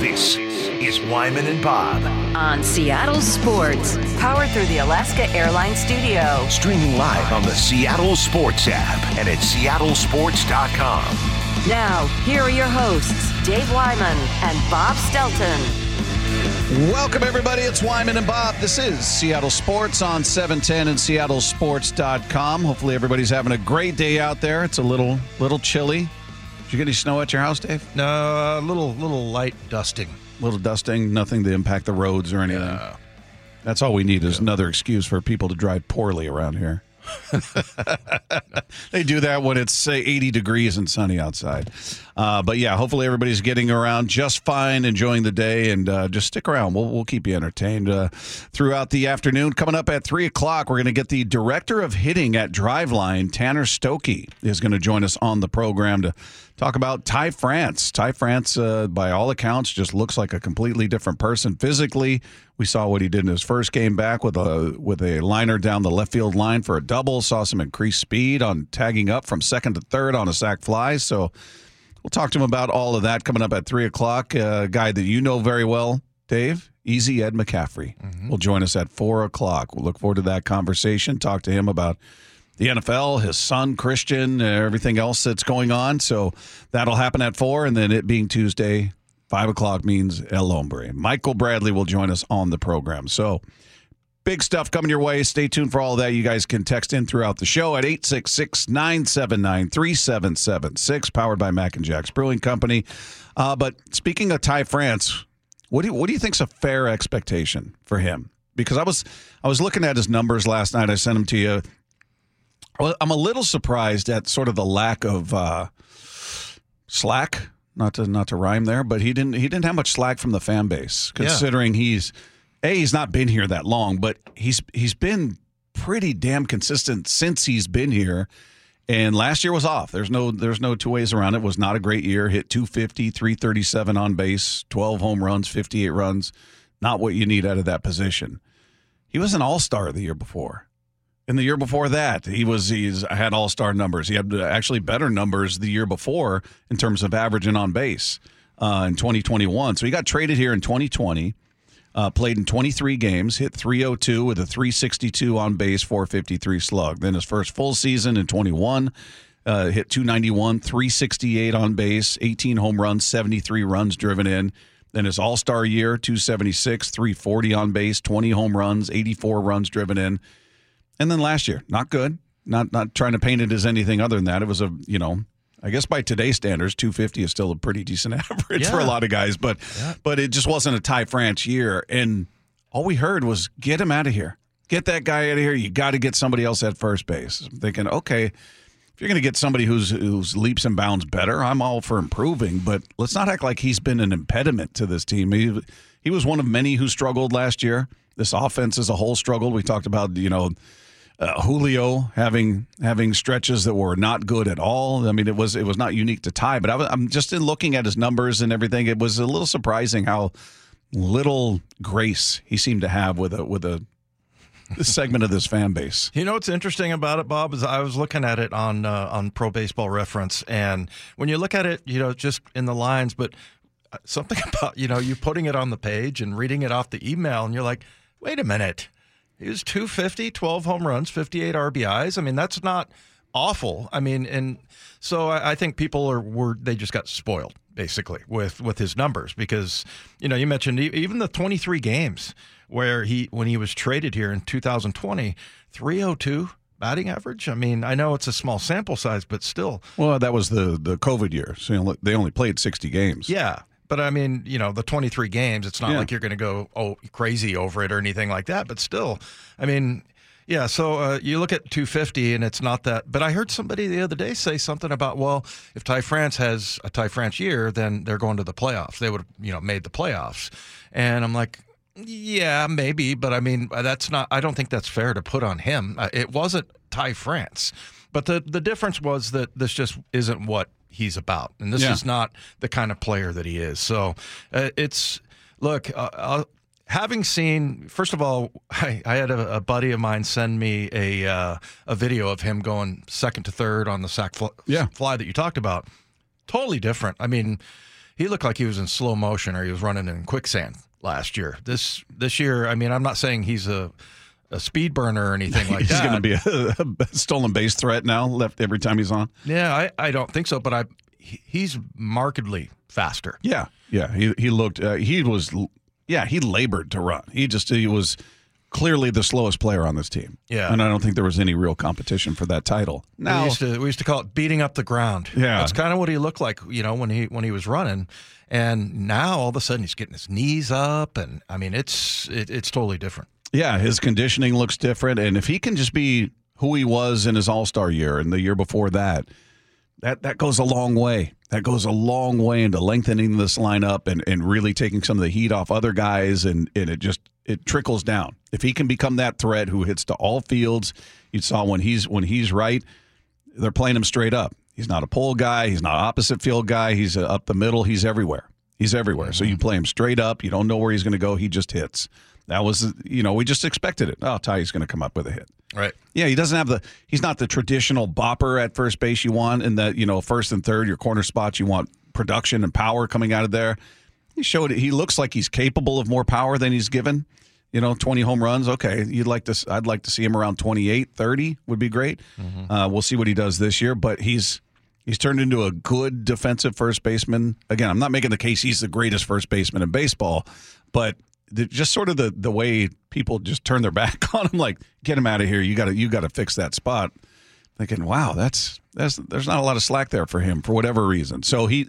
This is Wyman and Bob. on Seattle Sports. Powered through the Alaska Airlines Studio. Streaming live on the Seattle Sports app and at seattlesports.com. Now, here are your hosts, Dave Wyman and Bob Stelton. Welcome, everybody. It's Wyman and Bob. This is Seattle Sports on 710 and seattlesports.com. Hopefully, everybody's having a great day out there. It's a little little chilly. Did you get any snow at your house, Dave? No, a little little light dusting. little dusting, nothing to impact the roads or anything. That's all we need is another excuse for people to drive poorly around here. they do that when it's say 80 degrees and sunny outside. Uh, but yeah, hopefully everybody's getting around just fine, enjoying the day, and uh, just stick around. We'll, we'll keep you entertained uh, throughout the afternoon. Coming up at 3 o'clock, we're going to get the director of hitting at Driveline, Tanner Stokey, is going to join us on the program to talk about Ty France. Ty France, uh, by all accounts, just looks like a completely different person physically. We saw what he did in his first game back with a with a liner down the left field line for a double. Saw some increased speed on tagging up from second to third on a sac fly. So we'll talk to him about all of that coming up at three o'clock. A guy that you know very well, Dave. Easy Ed McCaffrey will join us at four o'clock. We'll look forward to that conversation. Talk to him about the NFL, his son Christian, uh, everything else that's going on. So that'll happen at four, and then it being Tuesday, five o'clock means El Hombre. Michael Bradley will join us on the program. So big stuff coming your way. Stay tuned for all that. You guys can text in throughout the show at 866 979 3776, powered by Mac and Jack's Brewing Company. Uh, but speaking of Ty France, what do you, what do you think's a fair expectation for him? Because I was I was looking at his numbers last night. I sent them to you. I'm a little surprised at sort of the lack of uh, slack. Not to not to rhyme there, but he didn't he didn't have much slack from the fan base, considering he's a he's not been here that long, but he's he's been pretty damn consistent since he's been here. And last year was off. There's no there's no two ways around it. it was not a great year. Hit 250, 337 on base, 12 home runs, 58 runs. Not what you need out of that position. He was an all-star the year before. And the year before that, he was he's had all star numbers. He had actually better numbers the year before in terms of averaging on base uh, in 2021. So he got traded here in 2020. Uh, played in 23 games, hit 302 with a 362 on base, 453 slug. Then his first full season in 21, uh, hit 291, 368 on base, 18 home runs, 73 runs driven in. Then his All Star year, 276, 340 on base, 20 home runs, 84 runs driven in. And then last year, not good. Not not trying to paint it as anything other than that. It was a you know, I guess by today's standards, 250 is still a pretty decent average for a lot of guys. But but it just wasn't a Ty France year. And all we heard was get him out of here. Get that guy out of here. You got to get somebody else at first base. I'm thinking, okay, if you're going to get somebody who's who's leaps and bounds better, I'm all for improving. But let's not act like he's been an impediment to this team. He, he was one of many who struggled last year. This offense as a whole struggled. We talked about you know uh, Julio having having stretches that were not good at all. I mean, it was it was not unique to Ty, but I, I'm just in looking at his numbers and everything. It was a little surprising how little grace he seemed to have with a with a segment of this fan base. You know what's interesting about it, Bob, is I was looking at it on uh, on Pro Baseball Reference, and when you look at it, you know, just in the lines, but uh, something about you know you putting it on the page and reading it off the email, and you're like, wait a minute, he was 250, 12 home runs, 58 RBIs. I mean, that's not awful. I mean, and so I, I think people are were they just got spoiled basically with with his numbers because you know you mentioned even the 23 games where he when he was traded here in 2020 302 batting average i mean i know it's a small sample size but still Well, that was the the COVID year, so they only played 60 games. yeah but i mean you know the 23 games it's not Yeah. like you're going to go oh crazy over it or anything like that but still i mean yeah so uh, you look at 250 and it's not that but i heard somebody the other day say something about well if ty france has a ty france year then they're going to the playoffs. They would have you know made the playoffs. And i'm like yeah maybe but i mean that's not i don't think that's fair to put on him. Uh, it wasn't ty france but the the difference was that this just isn't what he's about and this Yeah. is not the kind of player that he is so uh, it's look uh, uh, having seen first of all i, I had a, a buddy of mine send me a uh, a video of him going second to third on the sack fl- Yeah. fly that you talked about totally different i mean he looked like he was in slow motion or he was running in quicksand last year. This this year, I mean, I'm not saying he's a a speed burner or anything like he's that. He's going to be a, a stolen base threat now. Left every time he's on. Yeah, I, I don't think so, but I he's markedly faster. Yeah, yeah. He he looked. Uh, he was. Yeah, he labored to run. He just he was clearly the slowest player on this team. Yeah. and I don't think there was any real competition for that title. We Now, used to we used to call it beating up the ground. Yeah. that's kind of what he looked like, you know, when he when he was running. And now all of a sudden he's getting his knees up, and I mean it's it, it's totally different. Yeah, his conditioning looks different, and if he can just be who he was in his All Star year and the year before that, that that goes a long way. That goes a long way into lengthening this lineup and, and really taking some of the heat off other guys and, and it just it trickles down. If he can become that threat who hits to all fields, you saw when he's when he's right, they're playing him straight up. He's not a pull guy, he's not opposite field guy, he's up the middle, he's everywhere. He's everywhere. So mm-hmm. you play him straight up, you don't know where he's going to go, he just hits. That was you know, we just expected it. Oh, Ty's going to come up with a hit. Right. Yeah, he doesn't have the. He's not the traditional bopper at first base you want, in that you know first and third, your corner spots you want production and power coming out of there. He showed it. He looks like he's capable of more power than he's given. You know, 20 home runs. Okay, you'd like to. I'd like to see him around 28, 30 would be great. Uh, we'll see what he does this year, but he's he's turned into a good defensive first baseman. Again, I'm not making the case he's the greatest first baseman in baseball, but just sort of the the way people just turn their back on him, like get him out of here. You got to you got to fix that spot. Thinking, wow, that's that's there's not a lot of slack there for him for whatever reason. So he.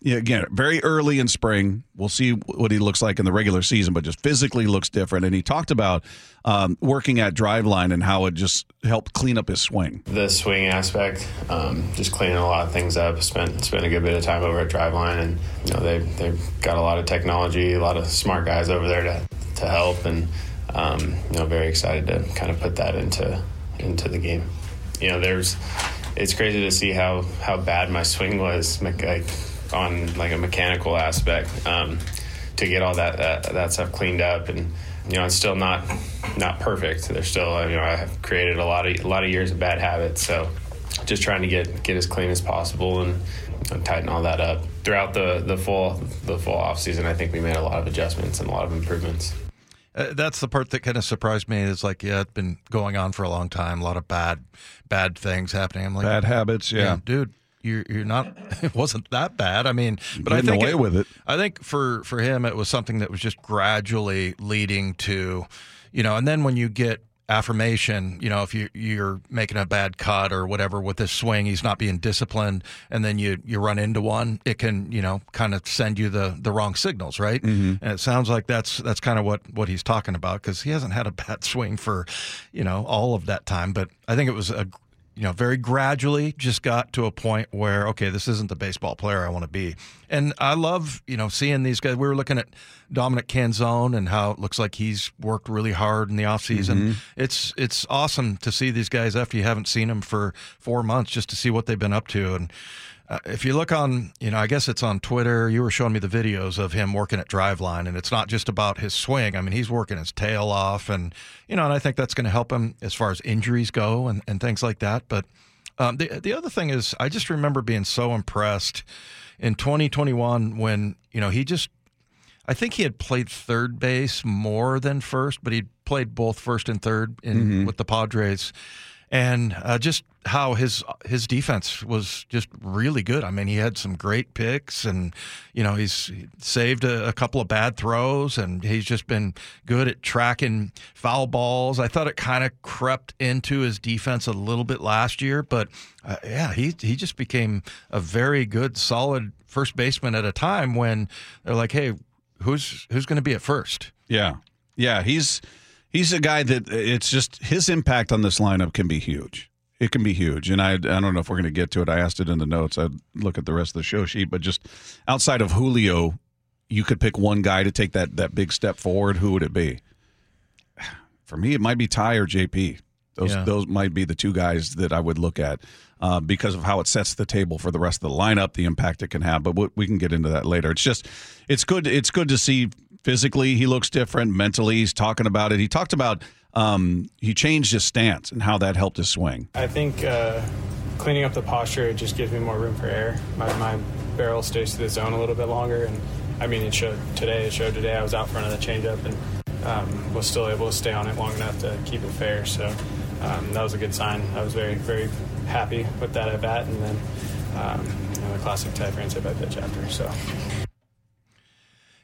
Yeah, again, very early in spring. We'll see what he looks like in the regular season, but just physically looks different. And he talked about um, working at Driveline and how it just helped clean up his swing. the swing aspect, um, just cleaning a lot of things up. Spent spent a good bit of time over at Driveline, and you know they they've got a lot of technology, a lot of smart guys over there to to help, and um, you know very excited to kind of put that into into the game. You know, there's it's crazy to see how how bad my swing was, like on like a mechanical aspect. Um, to get all that, that that stuff cleaned up and you know it's still not not perfect there's still you know i have created a lot of a lot of years of bad habits so just trying to get get as clean as possible and, and tighten all that up throughout the the full the full off season i think we made a lot of adjustments and a lot of improvements Uh, that's the part that kind of surprised me. Is like, yeah, it's been going on for a long time. A lot of bad, bad things happening. I'm like, Bad habits, yeah. dude, you're you're not. It wasn't that bad. I mean, but I think away with it. I think for for him, it was something that was just gradually leading to, you know, and then when you get affirmation, you know, if you you're making a bad cut or whatever with this swing, he's not being disciplined, and then you you run into one, it can you know kind of send you the the wrong signals, right? Mm-hmm. And it sounds like that's that's kind of what what he's talking about because he hasn't had a bad swing for, you know, all of that time, but I think it was a you know, very gradually just got to a point where, okay, this isn't the baseball player I want to be. And I love, you know, seeing these guys. We were looking at Dominic Canzone and how it looks like he's worked really hard in the offseason. Mm-hmm. It's it's awesome to see these guys after you haven't seen them for four months just to see what they've been up to. And uh, if you look on, you know, I guess it's on Twitter. You were showing me the videos of him working at Driveline, and it's not just about his swing. I mean, he's working his tail off, and you know, and I think that's going to help him as far as injuries go and, and things like that. But um, the the other thing is, I just remember being so impressed in 2021 when you know he just I think he had played third base more than first, but he played both first and third in with the Padres, and uh, just how his his defense was just really good. I mean, he had some great picks, and you know he's saved a, a couple of bad throws, and he's just been good at tracking foul balls. I thought it kind of crept into his defense a little bit last year, but uh, yeah, he he just became a very good, solid first baseman at a time when they're like, hey who's who's going to be at first? Yeah, yeah. He's he's a guy that it's just his impact on this lineup can be huge. It can be huge, and I I don't know if we're going to get to it. I asked it in the notes. I'd look at the rest of the show sheet, but just outside of Julio, you could pick one guy to take that that big step forward. Who would it be? For me, it might be Ty or JP. Those Yeah. those might be the two guys that I would look at uh, because of how it sets the table for the rest of the lineup, the impact it can have. But we- we can get into that later. It's just it's good. It's good to see physically he looks different. Mentally, he's talking about it. He talked about um, he changed his stance and how that helped his swing. I think uh, cleaning up the posture it just gives me more room for air. My, my barrel stays to the zone a little bit longer. And I mean, it showed today. It showed today. I was out front of the changeup and um, was still able to stay on it long enough to keep it fair. So um, that was a good sign. I was very, very happy with that at bat, and then um, you know, the classic Ty France at bat pitch after. So.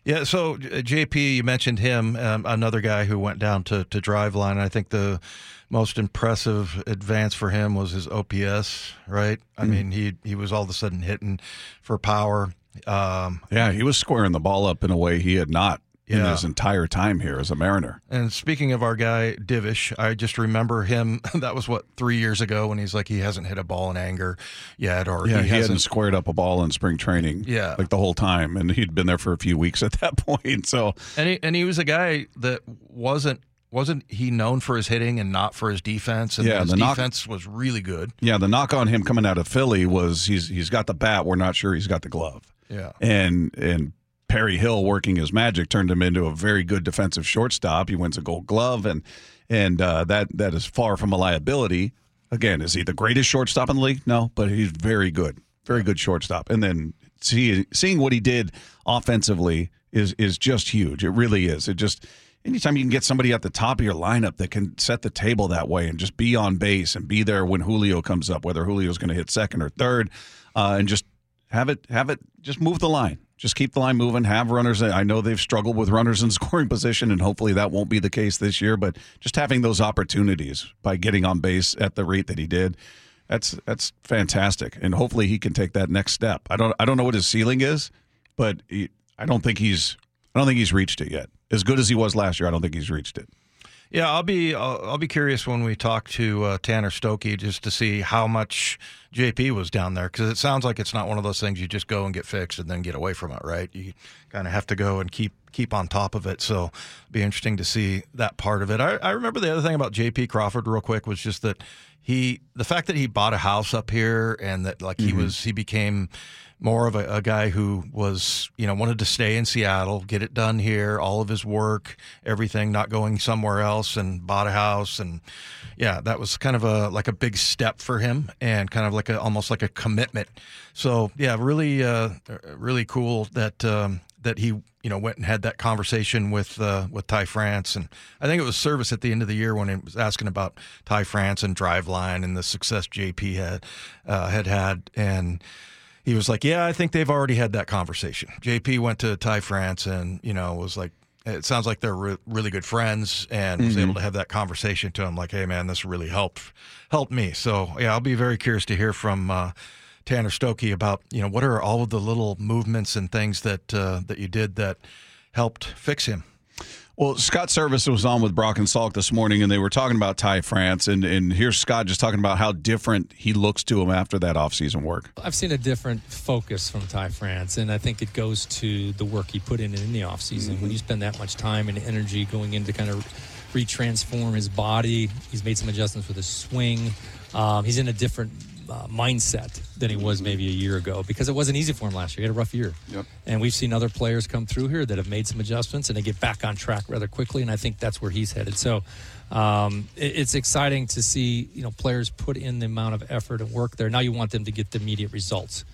Yeah, so JP, you mentioned him, um, another guy who went down to, to Driveline. I think the most impressive advance for him was his OPS, right? I Mm-hmm. mean, he he was all of a sudden hitting for power. Um, Yeah, he was squaring the ball up in a way he had not in Yeah. his entire time here as a Mariner. and speaking of our guy Divish, I just remember him. That was what three years ago when he's like he hasn't hit a ball in anger yet, or Yeah, he, he, hadn't hasn't. squared up a ball in spring training. Yeah. like the whole time, and he'd been there for a few weeks at that point. So And he, and he was a guy that wasn't wasn't he known for his hitting and not for his defense. And Yeah, his the knock- defense was really good. yeah, the knock on him coming out of Philly was he's he's got the bat. We're not sure he's got the glove. Yeah. and and Perry Hill working his magic turned him into a very good defensive shortstop. He wins a Gold Glove, and and uh, that that is far from a liability. Again, is he the greatest shortstop in the league? No, but he's very good, very good shortstop. And then see, seeing what he did offensively is is just huge. It really is. It just anytime you can get somebody at the top of your lineup that can set the table that way and just be on base and be there when Julio comes up, whether Julio's going to hit second or third, uh, and just have it have it just move the line. Just keep the line moving. Have runners. I know they've struggled with runners in scoring position, and hopefully that won't be the case this year. But just having those opportunities by getting on base at the rate that he did, that's that's fantastic. And hopefully he can take that next step. I don't I don't know what his ceiling is, but he, I don't think he's I don't think he's reached it yet. As good as he was last year, I don't think he's reached it. Yeah, I'll be I'll, I'll be curious when we talk to uh, Tanner Stokey just to see how much JP was down there because it sounds like it's not one of those things you just go and get fixed and then get away from it, right? You kind of have to go and keep keep on top of it. So, be interesting to see that part of it. I, I remember the other thing about JP Crawford, real quick, was just that he the fact that he bought a house up here and that like he was he became more of a, a guy who was, you know, wanted to stay in Seattle, get it done here, all of his work, everything, not going somewhere else, and bought a house, and yeah, that was kind of a like a big step for him, and kind of like a almost like a commitment. So yeah, really, uh, really cool that um, that he you know went and had that conversation with uh, with Ty France, and I think it was Servais at the end of the year when he was asking about Ty France and Driveline and the success JP had uh, had had, and he was like, "Yeah, I think they've already had that conversation." JP went to Ty France and you know was like, "It sounds like they're re- really good friends," and was able to have that conversation to him, like, "Hey, man, this really helped helped me." So yeah, I'll be very curious to hear from. Uh, Tanner Stokey about you know what are all of the little movements and things that uh, that you did that helped fix him. Well, Scott Servais was on with Brock and Salk this morning, and they were talking about Ty France, and and here's Scott just talking about how different he looks to him after that offseason work. I've seen a different focus from Ty France, and I think it goes to the work he put in in the offseason. When you spend that much time and energy going in to kind of retransform his body, he's made some adjustments with his swing. Um, he's in a different uh, mindset than he was maybe a year ago because it wasn't easy for him last year. He had a rough year. Yep. And we've seen other players come through here that have made some adjustments and they get back on track rather quickly. And I think that's where he's headed. So um, it, it's exciting to see you know players put in the amount of effort and work there. Now you want them to get the immediate results.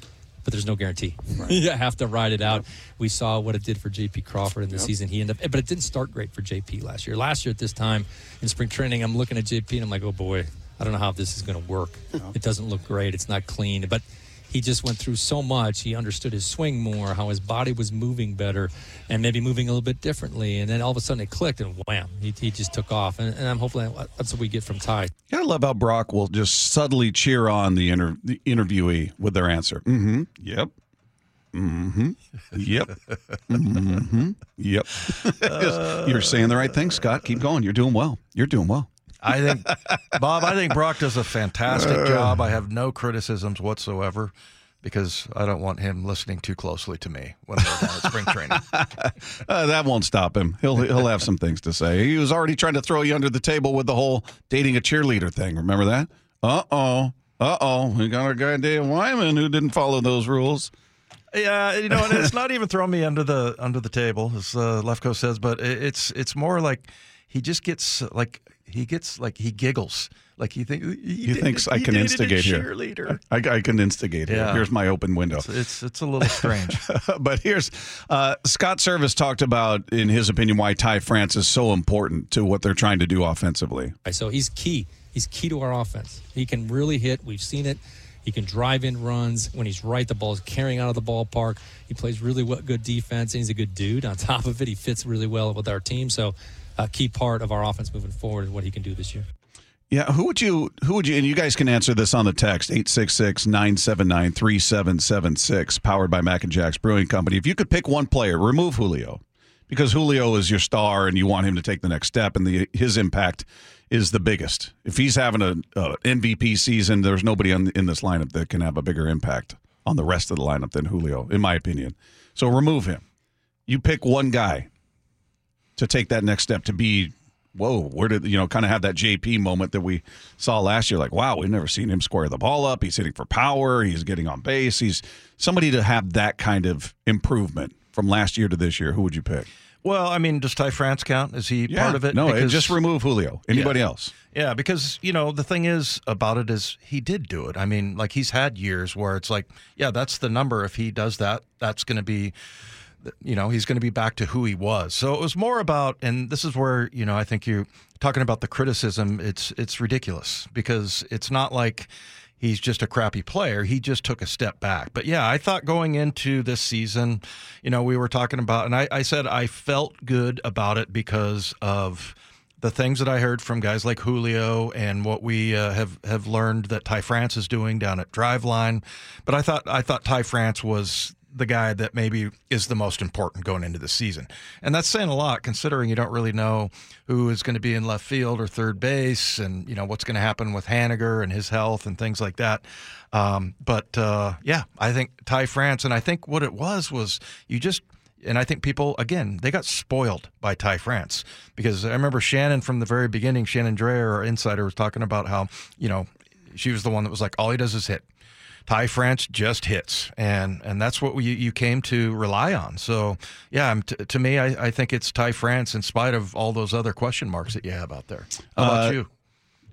But there's no guarantee. you have to ride it out. We saw what it did for JP Crawford in the season. He ended up, but it didn't start great for JP last year. Last year at this time in spring training, I'm looking at JP and I'm like, oh boy, I don't know how this is going to work. It doesn't look great. It's not clean. But he just went through so much. He understood his swing more, how his body was moving better, and maybe moving a little bit differently. And then all of a sudden it clicked, and wham, he, he just took off. And, and I'm hoping that's what we get from Ty. Yeah, I love how Brock will just subtly cheer on the, inter- the interviewee with their answer. Mm-hmm. Yep. Mm-hmm. Yep. Mm-hmm. Yep. You're saying the right thing, Scott. Keep going. You're doing well. You're doing well. I think, Bob, I think Brock does a fantastic job. I have no criticisms whatsoever because I don't want him listening too closely to me when we're down at spring training. Uh, that won't stop him. He'll he'll have some things to say. He was already trying to throw you under the table with the whole dating a cheerleader thing. Remember that? Uh oh. Uh oh. We got our guy Dave Wyman who didn't follow those rules. Yeah, you know, and it's not even throwing me under the under the table, as uh, Lefko says, but it's it's more like he just gets like he gets like he giggles, like he think he, He thinks I can instigate here. Cheerleader. I, I can instigate here. Yeah. Here's my open window. It's, it's it's a little strange. but here's uh, Scott Servais talked about, in his opinion, why Ty France is so important to what they're trying to do offensively. So he's key. He's key to our offense. He can really hit. We've seen it. He can drive in runs when he's right. The ball is carrying out of the ballpark. He plays really good defense, and he's a good dude. On top of it, he fits really well with our team. So, a key part of our offense moving forward and what he can do this year. Yeah, who would you who would you and you guys can answer this on the text 866-979-3776 powered by Mac and Jack's Brewing Company. If you could pick one player, remove Julio because Julio is your star and you want him to take the next step and the his impact is the biggest. If he's having a, a MVP season, there's nobody on, in this lineup that can have a bigger impact on the rest of the lineup than Julio in my opinion. So remove him. You pick one guy to take that next step to be whoa, where did you know kind of have that JP moment that we saw last year? Like, wow, we've never seen him square the ball up. He's hitting for power. He's getting on base. He's somebody to have that kind of improvement from last year to this year. Who would you pick? well, I mean, does Ty France count? Is he part of it? No, Because- just remove Julio. Anybody else? Yeah, because you know the thing is about it is he did do it. I mean, like he's had years where it's like, yeah, that's the number. If he does that, that's going to be, you know, he's going to be back to who he was. So it was more about, and this is where you know I think you talking about the criticism. It's it's ridiculous because it's not like he's just a crappy player. He just took a step back. But yeah, I thought going into this season, you know, we were talking about, and I, I said I felt good about it because of the things that I heard from guys like Julio and what we uh, have have learned that Ty France is doing down at Driveline. But I thought I thought Ty France was the guy that maybe is the most important going into the season. And that's saying a lot considering you don't really know who is going to be in left field or third base and you know what's going to happen with Haniger and his health and things like that. Um, but uh, yeah, I think Ty France and I think what it was was you just and I think people again they got spoiled by Ty France because I remember Shannon from the very beginning. Shannon Drayer, our insider, was talking about how you know she was the one that was like all he does is hit. Ty France just hits, and and that's what we, you came to rely on. So yeah, t- to me, I, I think it's Ty France in spite of all those other question marks that you have out there. How about Uh, you?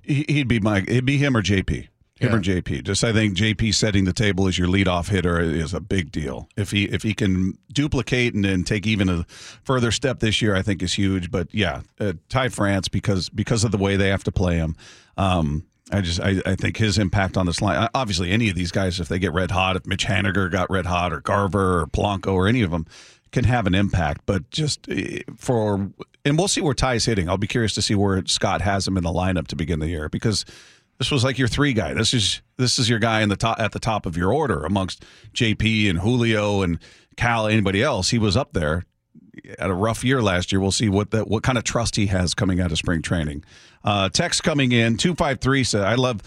He- He'd be my. It'd be him or JP. Him or JP. Just I think JP setting the table as your leadoff hitter is a big deal. If he if he can duplicate and then take even a further step this year, I think is huge. But yeah, uh, Ty France because because of the way they have to play him. Um, I just I, I think his impact on this line. Obviously, any of these guys, if they get red hot, if Mitch Haniger got red hot, or Garver or Blanco or any of them, can have an impact. But just eh, for and we'll see where Ty's hitting. I'll be curious to see where Scott has him in the lineup to begin the year because this was like your three guy. This is this is your guy in the top at the top of your order amongst JP and Julio and Cal. Anybody else? He was up there at a rough year last year. We'll see what that what kind of trust he has coming out of spring training. Uh, text coming in two five three said, "I love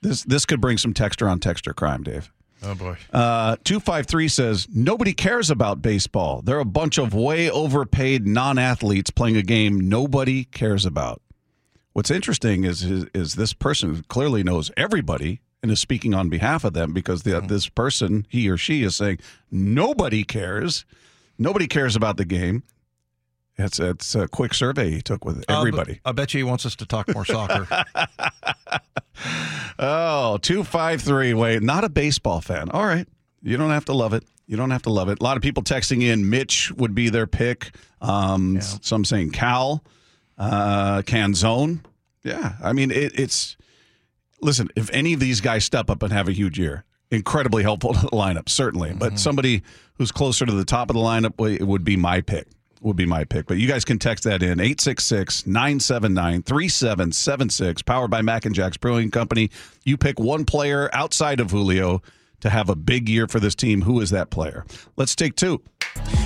this. This could bring some texture on texture crime, Dave." Oh boy. Uh, 253 says, Nobody cares about baseball. They're a bunch of way overpaid non athletes playing a game nobody cares about. What's interesting is, is, is this person clearly knows everybody and is speaking on behalf of them because the, this person, he or she, is saying, Nobody cares. Nobody cares about the game. It's, it's a quick survey he took with everybody. I bet you he wants us to talk more soccer. Oh, 253. Wait, not a baseball fan. All right. You don't have to love it. You don't have to love it. A lot of people texting in Mitch would be their pick. Um, s- Some saying Cal, uh, Canzone. Yeah. I mean, it, it's, listen, if any of these guys step up and have a huge year, incredibly helpful to the lineup, certainly. But somebody who's closer to the top of the lineup it would be my pick. Would be my pick. But you guys can text that in 866 979 3776, powered by Mac and Jack's Brewing Company. You pick one player outside of Julio to have a big year for this team. Who is that player? Let's take two.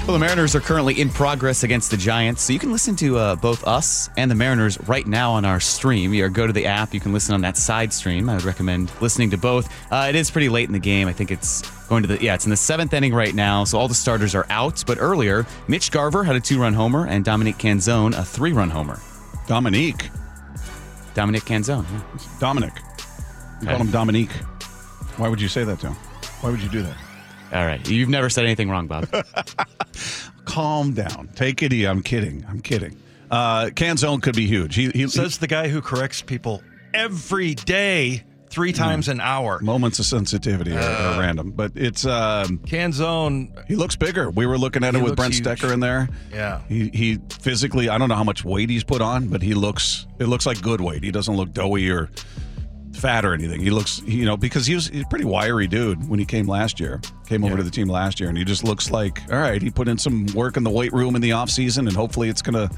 Well, the Mariners are currently in progress against the Giants, so you can listen to uh, both us and the Mariners right now on our stream. You go to the app, you can listen on that side stream. I would recommend listening to both. Uh, it is pretty late in the game. I think it's going to the yeah, it's in the seventh inning right now, so all the starters are out. But earlier, Mitch Garver had a two-run homer, and Dominic Canzone a three-run homer. Dominique. Dominic Canzone. yeah. Dominic. You call him Dominique. Why would you say that to him? Why would you do that? All right, you've never said anything wrong, Bob. Calm down. Take it easy. I'm kidding. I'm kidding. Uh, Canzone could be huge. He, he Says the guy who corrects people every day, three times an hour. moments of sensitivity are, Uh. are random, but it's um, Canzone, he looks bigger. We were looking at He it with looks Brent huge. Stecker in there. yeah. He he physically, I don't know how much weight he's put on, but he looks it looks like good weight. He doesn't look doughy or fat or anything. He looks, you know, because he was he's a pretty wiry dude when he came last year. Came over Yeah. to the team last year and he just looks like, all right, he put in some work in the weight room in the off season and hopefully it's going to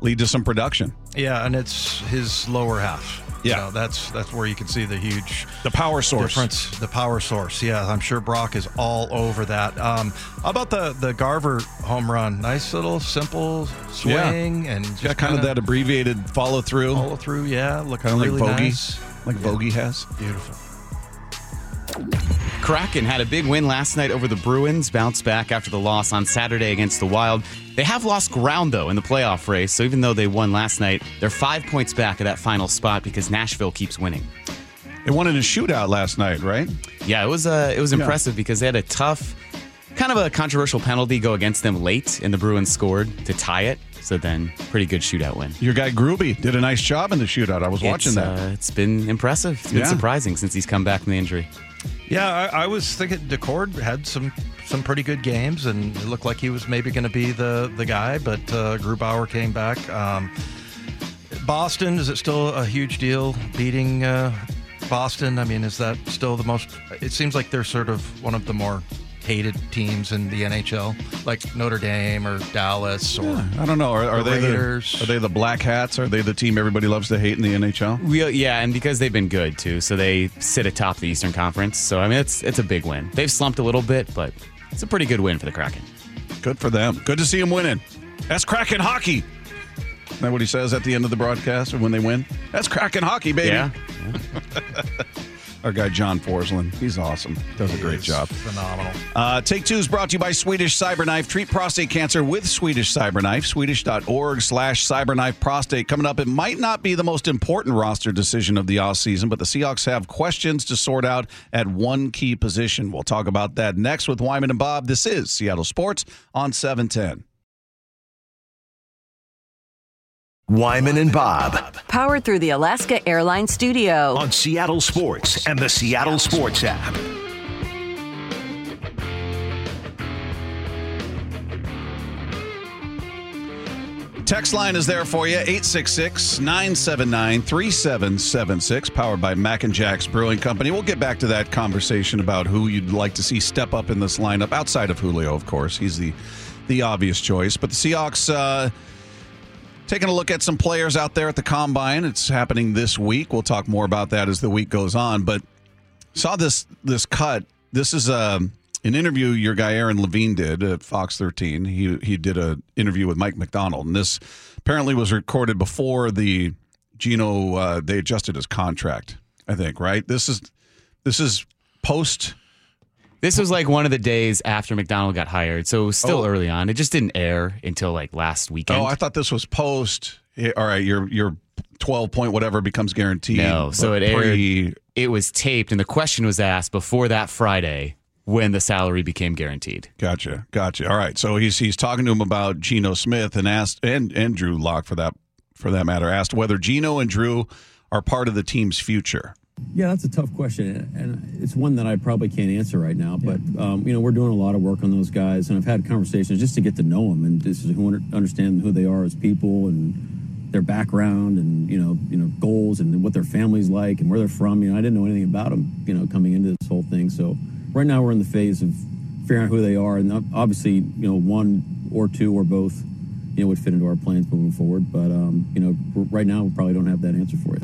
lead to some production. Yeah, and it's his lower half. Yeah. know, that's that's where you can see the huge The power source. difference. The power source. Yeah, I'm sure Brock is all over that. Um, how about the the Garver home run? Nice little simple swing and just Got kind of that abbreviated follow through, follow through. Yeah, looked kind of really like Bogey, nice. Like Bogey has. Beautiful. Kraken had a big win last night over the Bruins, bounced back after the loss on Saturday against the Wild. They have lost ground, though, in the playoff race, so even though they won last night, they're five points back of that final spot because Nashville keeps winning. They won in a shootout last night, right? Yeah, it was uh, it was impressive because they had a tough, kind of a controversial penalty go against them late, and the Bruins scored to tie it. So then, pretty good shootout win. Your guy Gruby did a nice job in the shootout. I was watching It's, that. Uh, it's been impressive. It's been Yeah. surprising since he's come back from the injury. Yeah, I, I was thinking Daccord had some some pretty good games, and it looked like he was maybe going to be the the guy. But uh, Grubauer came back. Um, Boston is it still a huge deal beating uh, Boston? I mean, is that still the most? It seems like they're sort of one of the more hated teams in the NHL, like Notre Dame or Dallas or. I don't know. Are, are The they Raiders. the are they the Black Hats? Are they the team everybody loves to hate in the NHL? Real, yeah, and because they've been good too, so they sit atop the Eastern Conference. So I mean, it's it's a big win. They've slumped a little bit, but it's a pretty good win for the Kraken. Good for them. Good to see them winning. That's Kraken hockey. Isn't that what he says at the end of the broadcast or when they win? That's Kraken hockey, baby. Yeah, Our guy John Forslund, he's awesome. Does a great job. Phenomenal. Uh, Take Two is brought to you by Swedish Cyberknife. Treat prostate cancer with Swedish Cyberknife. Swedish.org slash cyberknife prostate. Coming up, it might not be the most important roster decision of the offseason, but the Seahawks have questions to sort out at one key position. We'll talk about that next with Wyman and Bob. This is Seattle Sports on 710. Wyman and Bob Powered through the Alaska Airlines Studio. on Seattle Sports and the Seattle Sports app. Text line is there for you 866 979 3776, powered by Mac and Jack's Brewing Company. We'll get back to that conversation about who you'd like to see step up in this lineup outside of Julio, of course. He's the, the obvious choice. But the Seahawks uh, taking a look at some players out there at the combine. It's happening this week. We'll talk more about that as the week goes on. But saw this this cut. This is um, an interview your guy Aaron Levine did at Fox 13. He he did an interview with Mike Macdonald, and this apparently was recorded before the Geno uh, they adjusted his contract. I think right. This is this is post. This was like one of the days after Macdonald got hired, so it was still Oh. early on. It just didn't air until like last weekend. Oh, I thought this was post. eh, All right, your your 12 point whatever becomes guaranteed. No, so it aired- pre- it was taped, and the question was asked before that Friday when the salary became guaranteed. Gotcha, gotcha. All right, so he's he's talking to him about Geno Smith and asked and and Drew Lock for that for that matter asked whether Geno and Drew are part of the team's future. Yeah, that's a tough question, and it's one that I probably can't answer right now. But um, you know, we're doing a lot of work on those guys, and I've had conversations just to get to know them and just to understand who they are as people and their background, and you know, you know, goals and what their family's like and where they're from. You know, I didn't know anything about them, you know, coming into this whole thing. So right now we're in the phase of figuring out who they are, and obviously, you know, one or two or both, you know, would fit into our plans moving forward. But um, you know, right now we probably don't have that answer for you.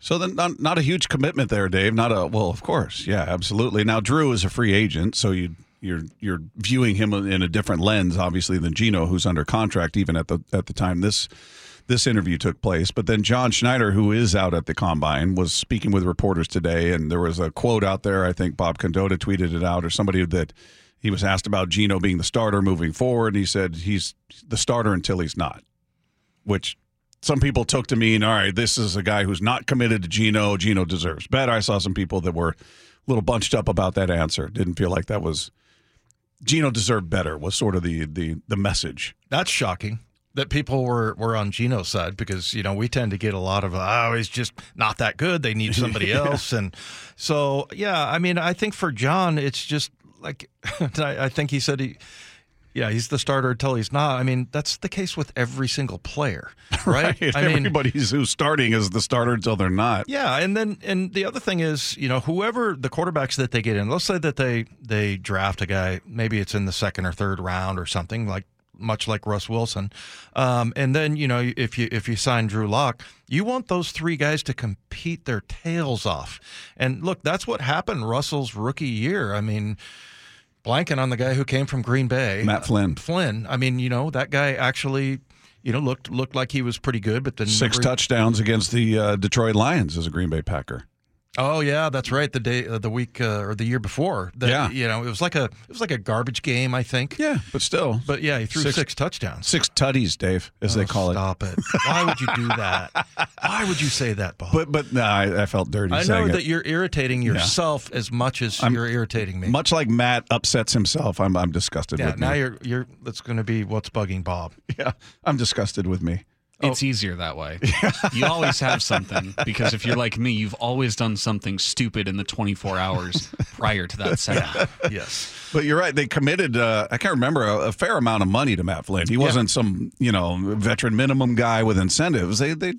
So then, not, not a huge commitment there, Dave. Not a well, of course, yeah, absolutely. Now Drew is a free agent, so you you're you're viewing him in a different lens, obviously, than Geno, who's under contract even at the at the time this this interview took place. But then John Schneider, who is out at the combine, was speaking with reporters today, and there was a quote out there. I think Bob Condotta tweeted it out, or somebody that he was asked about Geno being the starter moving forward, and he said he's the starter until he's not, which some people took to mean, all right, this is a guy who's not committed to Geno. Geno deserves better. I saw some people that were a little bunched up about that answer. Didn't feel like that was Geno deserved better was sort of the the the message. That's shocking. that people were, were on Geno's side because you know we tend to get a lot of oh he's just not that good they need somebody else and so yeah I mean I think for John it's just like I, I think he said he yeah he's the starter until he's not I mean that's the case with every single player right, I mean Everybody who's starting is the starter until they're not. yeah, and then and the other thing is, you know, whoever the quarterbacks that they get in, let's say that they they draft a guy, maybe it's in the second or third round or something like much like Russ Wilson, um, and then you know if you if you sign Drew Lock, you want those three guys to compete their tails off, and look, that's what happened Russell's rookie year. I mean. Blanking on the guy who came from Green Bay, Matt Flynn. Flynn. I mean, you know, that guy actually, you know, looked looked like he was pretty good, but then Six touchdowns against the uh, Detroit Lions as a Green Bay Packer. Oh yeah, that's right. The day, uh, the week, uh, or the year before. That, Yeah. you know, it was like a it was like a garbage game, I think. Yeah, but still, But yeah, he threw Six- six, touchdowns. six tutties, Dave, as Oh, they call it. Stop it! Why would you do that? Why would you say that, Bob? But but no, I, I felt dirty. I know saying that you're irritating yourself as much as I'm- you're irritating me. Much like Matt upsets himself, I'm I'm disgusted yeah, with now me. you're you're. That's going to be what's bugging Bob. yeah, I'm disgusted with me. It's easier that way. you always have something because if you're like me, you've always done something stupid in the 24 hours prior to that second. yes. But you're right. They committed, uh, I can't remember, a, a fair amount of money to Matt Flynn. He wasn't some, you know, veteran minimum guy with incentives. They they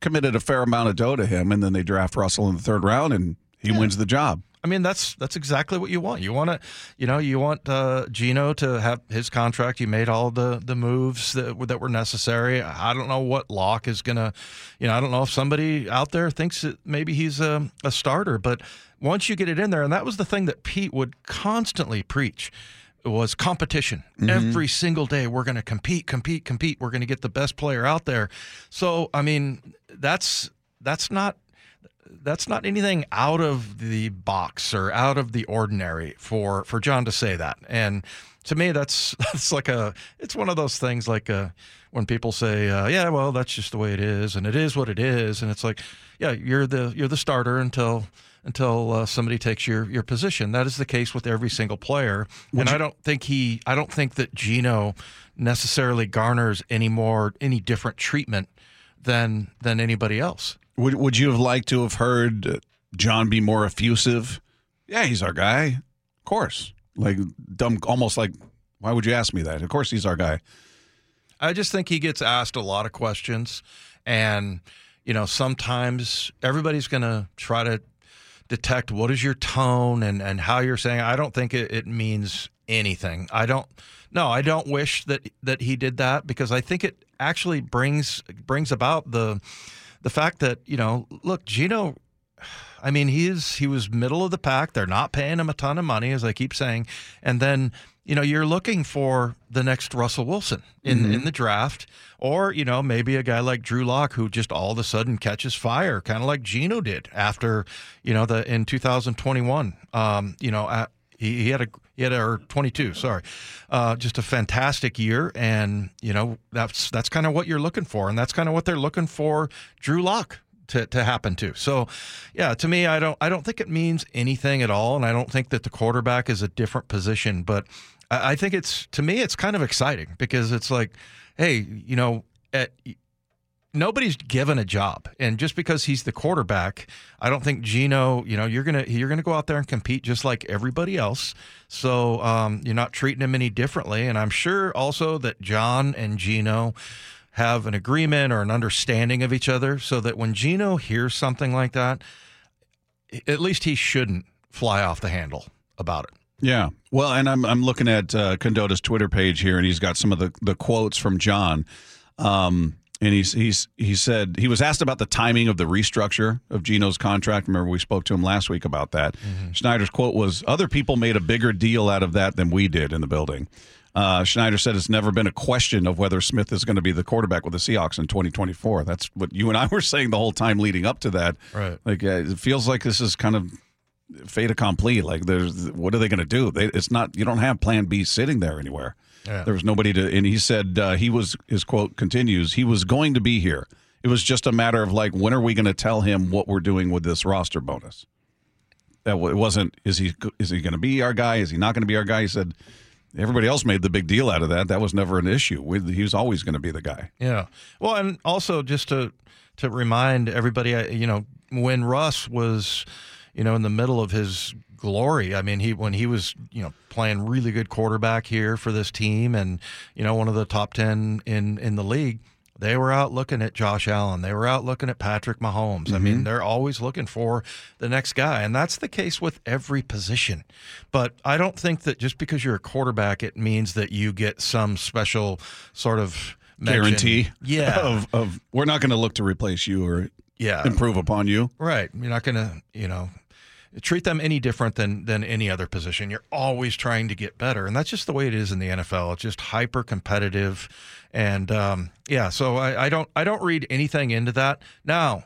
committed a fair amount of dough to him, and then they draft Russell in the third round, and he wins the job. I mean, that's that's exactly what you want. You want to, you know, you want uh, Geno to have his contract. You made all the the moves that were- that were necessary. I don't know what Lock is gonna, you know, I don't know if somebody out there thinks that maybe he's a, a starter, but once you get it in there, and that was the thing that Pete would constantly preach was competition every single day we're going to compete compete compete we're going to get the best player out there so i mean that's that's not that's not anything out of the box or out of the ordinary for for John to say that. And to me, that's that's like a it's one of those things like uh when people say, uh, "Yeah, well, that's just the way it is," and it is what it is, and it's like, yeah, you're the you're the starter until until uh, somebody takes your your position. That is the case with every single player, and I don't think he I don't think that Geno necessarily garners any more any different treatment than than anybody else. Would Would you have liked to have heard John be more effusive? Yeah, he's our guy. Of course. Like dumb, almost like, why would you ask me that? Of course, he's our guy. I just think he gets asked a lot of questions, and you know sometimes everybody's going to try to detect what is your tone and and how you're saying. I don't think it, it means anything. I don't. No, I don't wish that that he did that because I think it actually brings brings about the the fact that you know look Geno I mean, he is he was middle of the pack. They're not paying him a ton of money, as I keep saying. And then you know you're looking for the next Russell Wilson in in the draft, or you know maybe a guy like Drew Lock who just all of a sudden catches fire, kind of like Geno did after you know the in 2021. Um, you know. At, he, he had a had or 22 sorry uh, just a fantastic year and you know that's that's kind of what you're looking for and that's kind of what they're looking for Drew Lock to, to happen to. So, yeah, to me, I don't I don't think it means anything at all, and I don't think that the quarterback is a different position. But I, I think it's to me, it's kind of exciting because it's like, hey, you know, at, nobody's given a job, and just because he's the quarterback, I don't think Geno, you know, you're gonna you're gonna go out there and compete just like everybody else. So um, you're not treating him any differently, and I'm sure also that John and Geno have an agreement or an understanding of each other so that when Geno hears something like that, at least he shouldn't fly off the handle about it. Yeah. Well, and I'm I'm looking at uh, Condotta's Twitter page here, and he's got some of the, the quotes from John. Um, and he's he's he said he was asked about the timing of the restructure of Geno's contract. Remember, we spoke to him last week about that. Schneider's quote was, "Other people made a bigger deal out of that than we did in the building." Uh, Schneider said it's never been a question of whether Smith is going to be the quarterback with the Seahawks in 2024. That's what you and I were saying the whole time leading up to that. Right. Like uh, it feels like this is kind of fait accompli. Like there's what are they going to do? They, it's not you don't have Plan B sitting there anywhere. Yeah. There was nobody to, and he said uh, he was his quote continues. He was going to be here. It was just a matter of like when are we going to tell him what we're doing with this roster bonus? That it wasn't. Is he is he going to be our guy? Is he not going to be our guy? He said everybody else made the big deal out of that. That was never an issue. We- He was always going to be the guy. Yeah. Well, and also just to to remind everybody, you know, when Russ was, you know, in the middle of his glory. I mean, he when he was, you know, playing really good quarterback here for this team, and you know, one of the top ten in in the league. They were out looking at Josh Allen. They were out looking at Patrick Mahomes. I mean, mm-hmm. they're always looking for the next guy. And that's the case with every position. But I don't think that just because you're a quarterback, it means that you get some special sort of mention. Guarantee. Yeah. Of, of we're not going to look to replace you or Yeah. improve upon you. Right. You're not going to, you know, treat them any different than than any other position. You're always trying to get better, and that's just the way it is in the NFL. It's just hyper competitive, and um, yeah. So I, I don't I don't read anything into that. Now,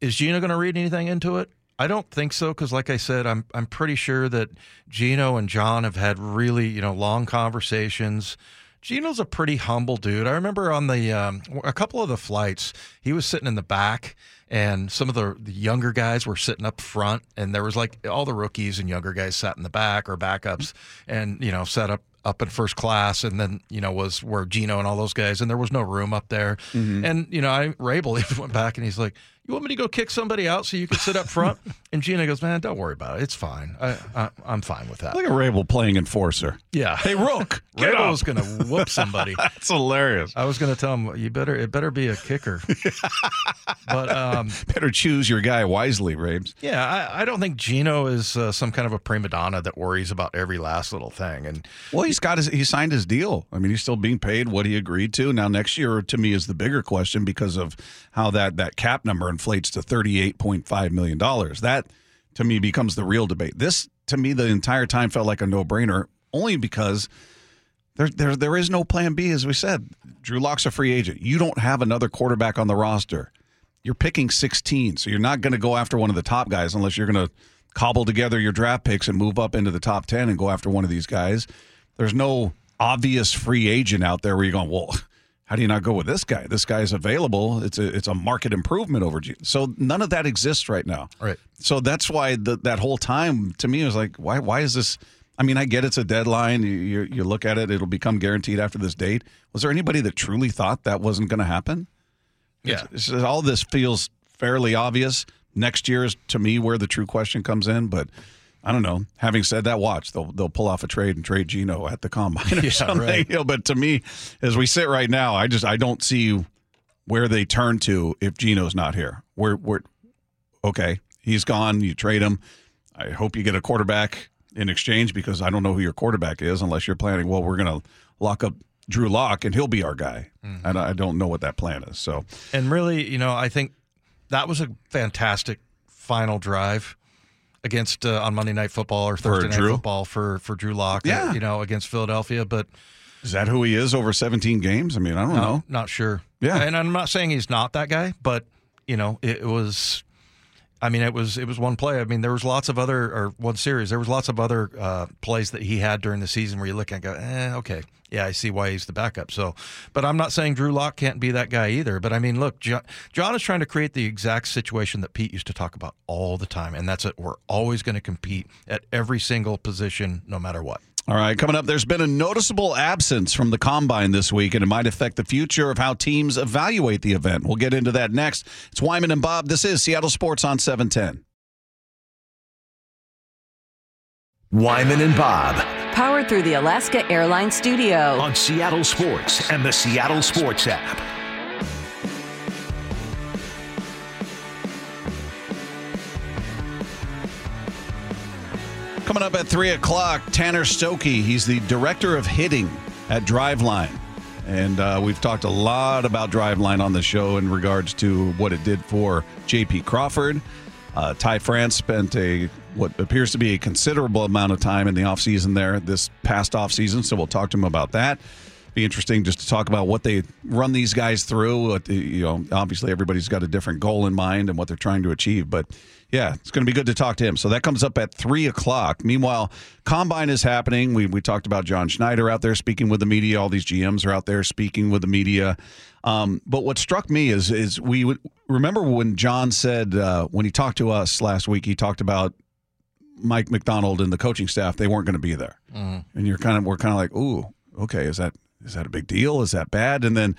is Geno going to read anything into it? I don't think so because, like I said, I'm I'm pretty sure that Geno and John have had really you know long conversations. Geno's a pretty humble dude. I remember on the um, a couple of the flights, he was sitting in the back, and some of the, the younger guys were sitting up front, and there was like all the rookies and younger guys sat in the back or backups, and you know sat up up in first class, and then you know was where Geno and all those guys, and there was no room up there, mm-hmm. and you know I Rabel even went back and he's like. You want me to go kick somebody out so you can sit up front? and Geno goes, "Man, don't worry about it. It's fine. I, I, I'm fine with that." Look at Rabel playing enforcer. Yeah. Hey, Rook, get Rabel was going to whoop somebody. That's hilarious. I was going to tell him, you better, it better be a kicker. but um, Better choose your guy wisely, Rabes. yeah, I, I don't think Geno is uh, some kind of a prima donna that worries about every last little thing. And Well, he's got his he signed his deal. I mean, he's still being paid what he agreed to. Now, next year to me is the bigger question because of how that that cap number inflates to thirty eight point five million dollars. That to me becomes the real debate. This to me the entire time felt like a no brainer, only because there there there is no plan B. As we said, Drew Lock's a free agent. You don't have another quarterback on the roster. You're picking 16, so you're not going to go after one of the top guys unless you're going to cobble together your draft picks and move up into the top 10 and go after one of these guys. There's no obvious free agent out there where you're going, well, how do you not go with this guy? This guy is available. It's a it's a market improvement over. G- So none of that exists right now. Right. So that's why the, that whole time to me was like, why why is this? I mean, I get it's a deadline. You, you you look at it; it'll become guaranteed after this date. Was there anybody that truly thought that wasn't going to happen? yeah, It's just- all this feels fairly obvious. Next year is to me where the true question comes in, but I don't know. Having said that, watch they'll they'll pull off a trade and trade Geno at the combine or Yeah, something. right. You know, but to me, as we sit right now, I just I don't see where they turn to if Geno's not here. Where where okay, he's gone. You trade him. I hope you get a quarterback in exchange because I don't know who your quarterback is unless you're planning. Well, we're going to lock up Drew Lock and he'll be our guy. Mm-hmm. And I don't know what that plan is. So and really, you know, I think that was a fantastic final drive against uh, on Monday Night Football or Thursday Night Drew? Football for for Drew Lock. Yeah. you know, against Philadelphia, but is that who he is over 17 games? I mean, I don't no, know. not sure. Yeah. and I'm not saying he's not that guy, but you know, it, it was. I mean, it was it was one play. I mean, there was lots of other or one series. There was lots of other uh, plays that he had during the season where you look and go, eh, okay, yeah, I see why he's the backup. So, but I'm not saying Drew Lock can't be that guy either. But I mean, look, John, John is trying to create the exact situation that Pete used to talk about all the time, and that's it. We're always going to compete at every single position, no matter what. All right, coming up, there's been a noticeable absence from the combine this week, and it might affect the future of how teams evaluate the event. We'll get into that next. It's Wyman and Bob. This is Seattle Sports on 710. Wyman and Bob Powered through the Alaska Airlines Studio. on Seattle Sports and the Seattle Sports app. Coming up at 3 o'clock, Tanner Stokey. He's the director of hitting at Driveline. And uh, we've talked a lot about Driveline on the show in regards to what it did for J.P. Crawford. Uh, Ty France spent a what appears to be a considerable amount of time in the offseason there this past offseason, so we'll talk to him about that. Be interesting just to talk about what they run these guys through. What the, you know, obviously everybody's got a different goal in mind and what they're trying to achieve, but yeah, it's going to be good to talk to him. So that comes up at three o'clock. Meanwhile, combine is happening. We we talked about John Schneider out there speaking with the media. All these GMs are out there speaking with the media. Um, but what struck me is is we would remember when John said uh, when he talked to us last week, he talked about Mike Macdonald and the coaching staff, they weren't going to be there, and you're kind of we're kind of like, ooh, okay, is that is that a big deal? Is that bad? And then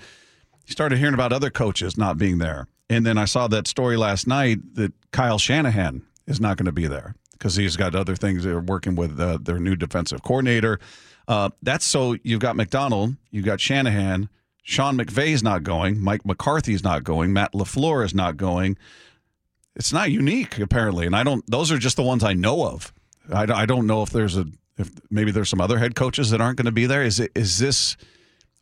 you started hearing about other coaches not being there, and then I saw that story last night that Kyle Shanahan is not going to be there because he's got other things. They're working with uh, their new defensive coordinator. Uh, that's so you've got Macdonald, you've got Shanahan. Sean McVay's not going. Mike McCarthy's not going. Matt LaFleur is not going. It's not unique, apparently. And I don't, those are just the ones I know of. I, I don't know if there's a, if maybe there's some other head coaches that aren't going to be there. Is it, is this,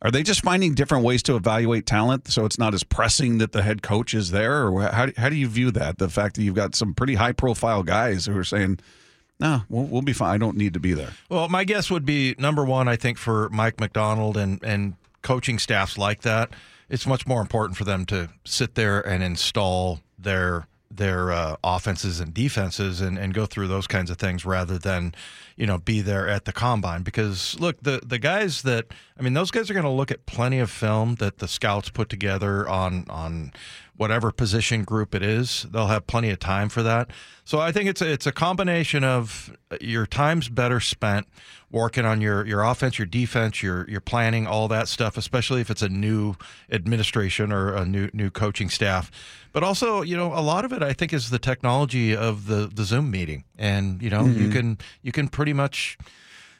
are they just finding different ways to evaluate talent so it's not as pressing that the head coach is there? Or how, how do you view that? The fact that you've got some pretty high profile guys who are saying, no, we'll, we'll be fine. I don't need to be there. Well, my guess would be number one. I think for Mike Macdonald and and coaching staffs like that, it's much more important for them to sit there and install their their uh, offenses and defenses and, and go through those kinds of things rather than you know be there at the combine. Because look the the guys that I mean those guys are going to look at plenty of film that the scouts put together on on whatever position group it is they'll have plenty of time for that. So I think it's a, it's a combination of uh, your time's better spent working on your your offense your defense your your planning all that stuff especially if it's a new administration or a new new coaching staff. But also you know a lot of it i think is the technology of the the zoom meeting. And you know you can you can pretty much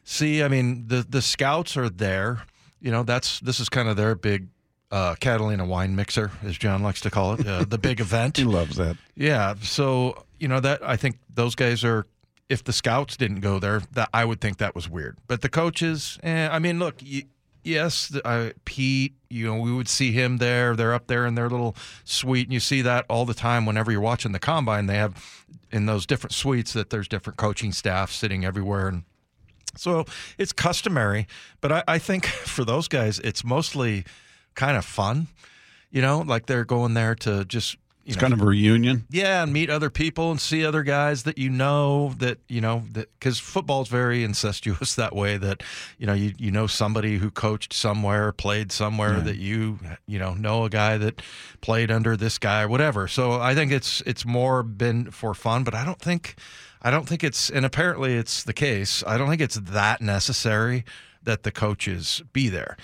see i mean the the scouts are there. You know that's this is kind of their big uh, Catalina wine mixer, as John likes to call it, uh, the big event. He loves that. Yeah, so you know that I think those guys are. If the scouts didn't go there, that I would think that was weird. But the coaches, eh, I mean, look, y- yes, the- uh, Pete, you know, we would see him there. They're up there in their little suite, and you see that all the time. Whenever you're watching the combine, they have in those different suites that there's different coaching staff sitting everywhere, and so it's customary. But I, I think for those guys, it's mostly kind of fun. You know, like they're going there to just. You It's know, kind of a reunion. yeah, and meet other people and see other guys that you know that you know that because football's very incestuous that way that you know you you know somebody who coached somewhere, played somewhere that you you know know a guy that played under this guy or whatever. So I think it's it's more been for fun, but I don't think I don't think it's and apparently it's the case. I don't think it's that necessary that the coaches be there,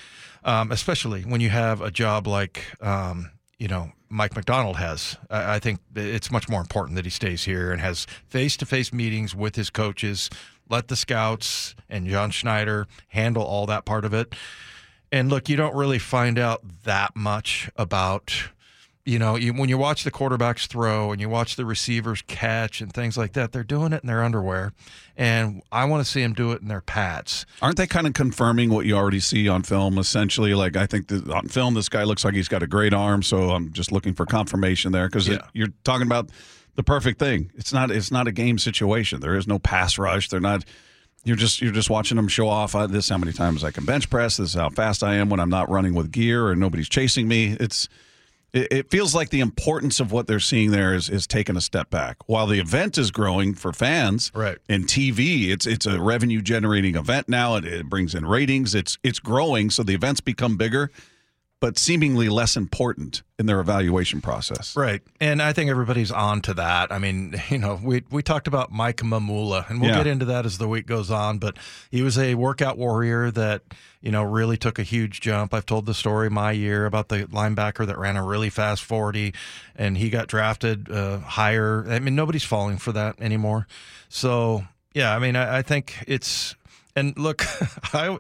um, especially when you have a job like um, you know Mike Macdonald has. I, I think it's much more important that he stays here and has face-to-face meetings with his coaches. Let the scouts and John Schneider handle all that part of it. And look, you don't really find out that much about, you know, you, when you watch the quarterbacks throw and you watch the receivers catch and things like that, they're doing it in their underwear. And I want to see them do it in their pads. Aren't they kind of confirming what you already see on film? Essentially, like I think that on film, this guy looks like he's got a great arm, so I'm just looking for confirmation there because Yeah. you're talking about the perfect thing. It's not. It's not a game situation. There is no pass rush. They're not. You're just you're just watching them show off. Uh, this is how many times I can bench press. This is how fast I am when I'm not running with gear or nobody's chasing me. It's it, it feels like the importance of what they're seeing there is is taking a step back. While the event is growing for fans, Right. And TV, it's it's a revenue generating event now. It, it brings in ratings. It's it's growing, so the events become bigger, but seemingly less important in their evaluation process. Right. And I think everybody's on to that. I mean, you know, we, we talked about Mike Mamula, and we'll Yeah. get into that as the week goes on, but he was a workout warrior that, you know, really took a huge jump. I've told the story my year about the linebacker that ran a really fast 40, and he got drafted uh, higher. I mean, nobody's falling for that anymore. So, yeah, I mean, I, I think it's, and look, I,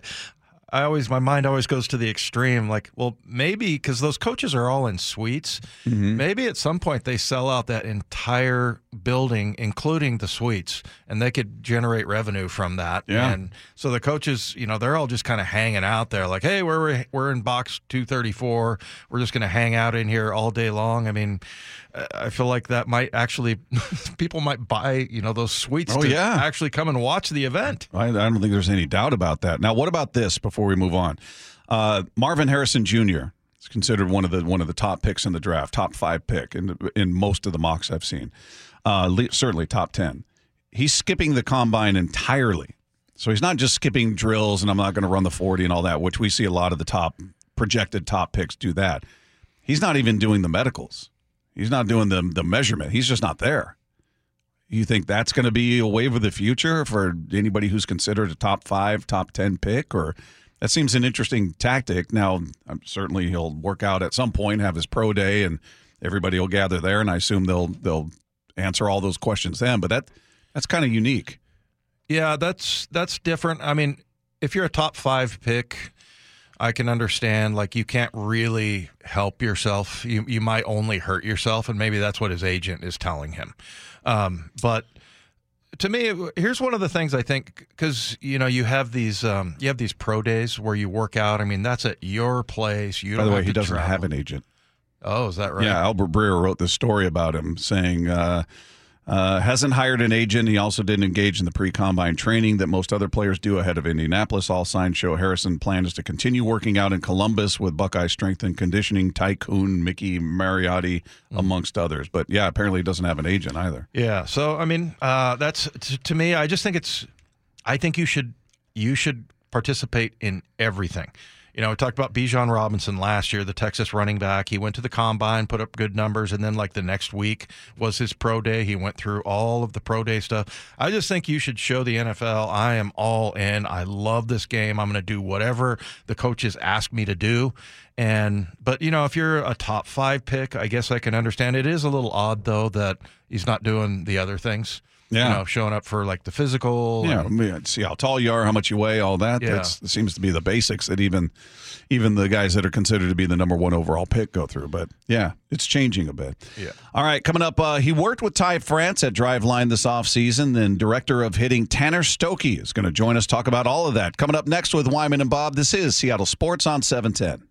I always my mind always goes to the extreme. Like, well, maybe because those coaches are all in suites. Mm-hmm. Maybe at some point they sell out that entire building, including the suites, and they could generate revenue from that. Yeah. And so the coaches, you know, they're all just kind of hanging out there, like, hey, we're we're in box two thirty four. We're just going to hang out in here all day long. I mean, I feel like that might actually people might buy you know those suites Oh, to yeah. actually come and watch the event. I, I don't think there's any doubt about that. Now, what about this? Before we move on, uh, Marvin Harrison Jr. is considered one of the one of the top picks in the draft, top five pick in in most of the mocks I've seen. Uh, certainly top ten. He's skipping the combine entirely, so he's not just skipping drills and I'm not going to run the forty and all that, which we see a lot of the top projected top picks do that. He's not even doing the medicals. He's not doing the the measurement. He's just not there. You think that's going to be a wave of the future for anybody who's considered a top five, top 10 pick? Or that seems an interesting tactic. Now, certainly he'll work out at some point, have his pro day, and everybody will gather there. And I assume they'll they'll answer all those questions then. But that that's kind of unique. Yeah, that's that's different. I mean, if you're a top five pick, I can understand like you can't really help yourself. You you might only hurt yourself, and maybe that's what his agent is telling him. Um, but to me, here's one of the things I think because you know you have these um, you have these pro days where you work out. I mean, that's at your place. You By don't the way, have he to doesn't travel. have an agent. Oh, is that right? Yeah, Albert Breer wrote this story about him saying uh, uh, hasn't hired an agent. He also didn't engage in the pre combine training that most other players do ahead of Indianapolis. All signs show Harrison plans to continue working out in Columbus with Buckeye Strength and Conditioning tycoon Mickey Marotti, amongst others. But yeah, apparently he doesn't have an agent either. Yeah. So I mean, uh, that's t- to me. I just think it's. I think you should you should participate in everything. You know, we talked about Bijan Robinson last year, the Texas running back. He went to the combine, put up good numbers, and then like the next week was his pro day. He went through all of the pro day stuff. I just think you should show the NFL I am all in. I love this game. I'm going to do whatever the coaches ask me to do. And but you know, if you're a top five pick, I guess I can understand. It is a little odd though that he's not doing the other things. Yeah. You know, showing up for like the physical. Yeah, and- see how tall you are, how much you weigh, all that. Yeah. That seems to be the basics that even even the guys that are considered to be the number one overall pick go through. But yeah, it's changing a bit. Yeah. All right, coming up, uh, he worked with Ty France at Driveline this offseason. Then director of hitting Tanner Stokey is going to join us talk about all of that. Coming up next with Wyman and Bob. This is Seattle Sports on 710.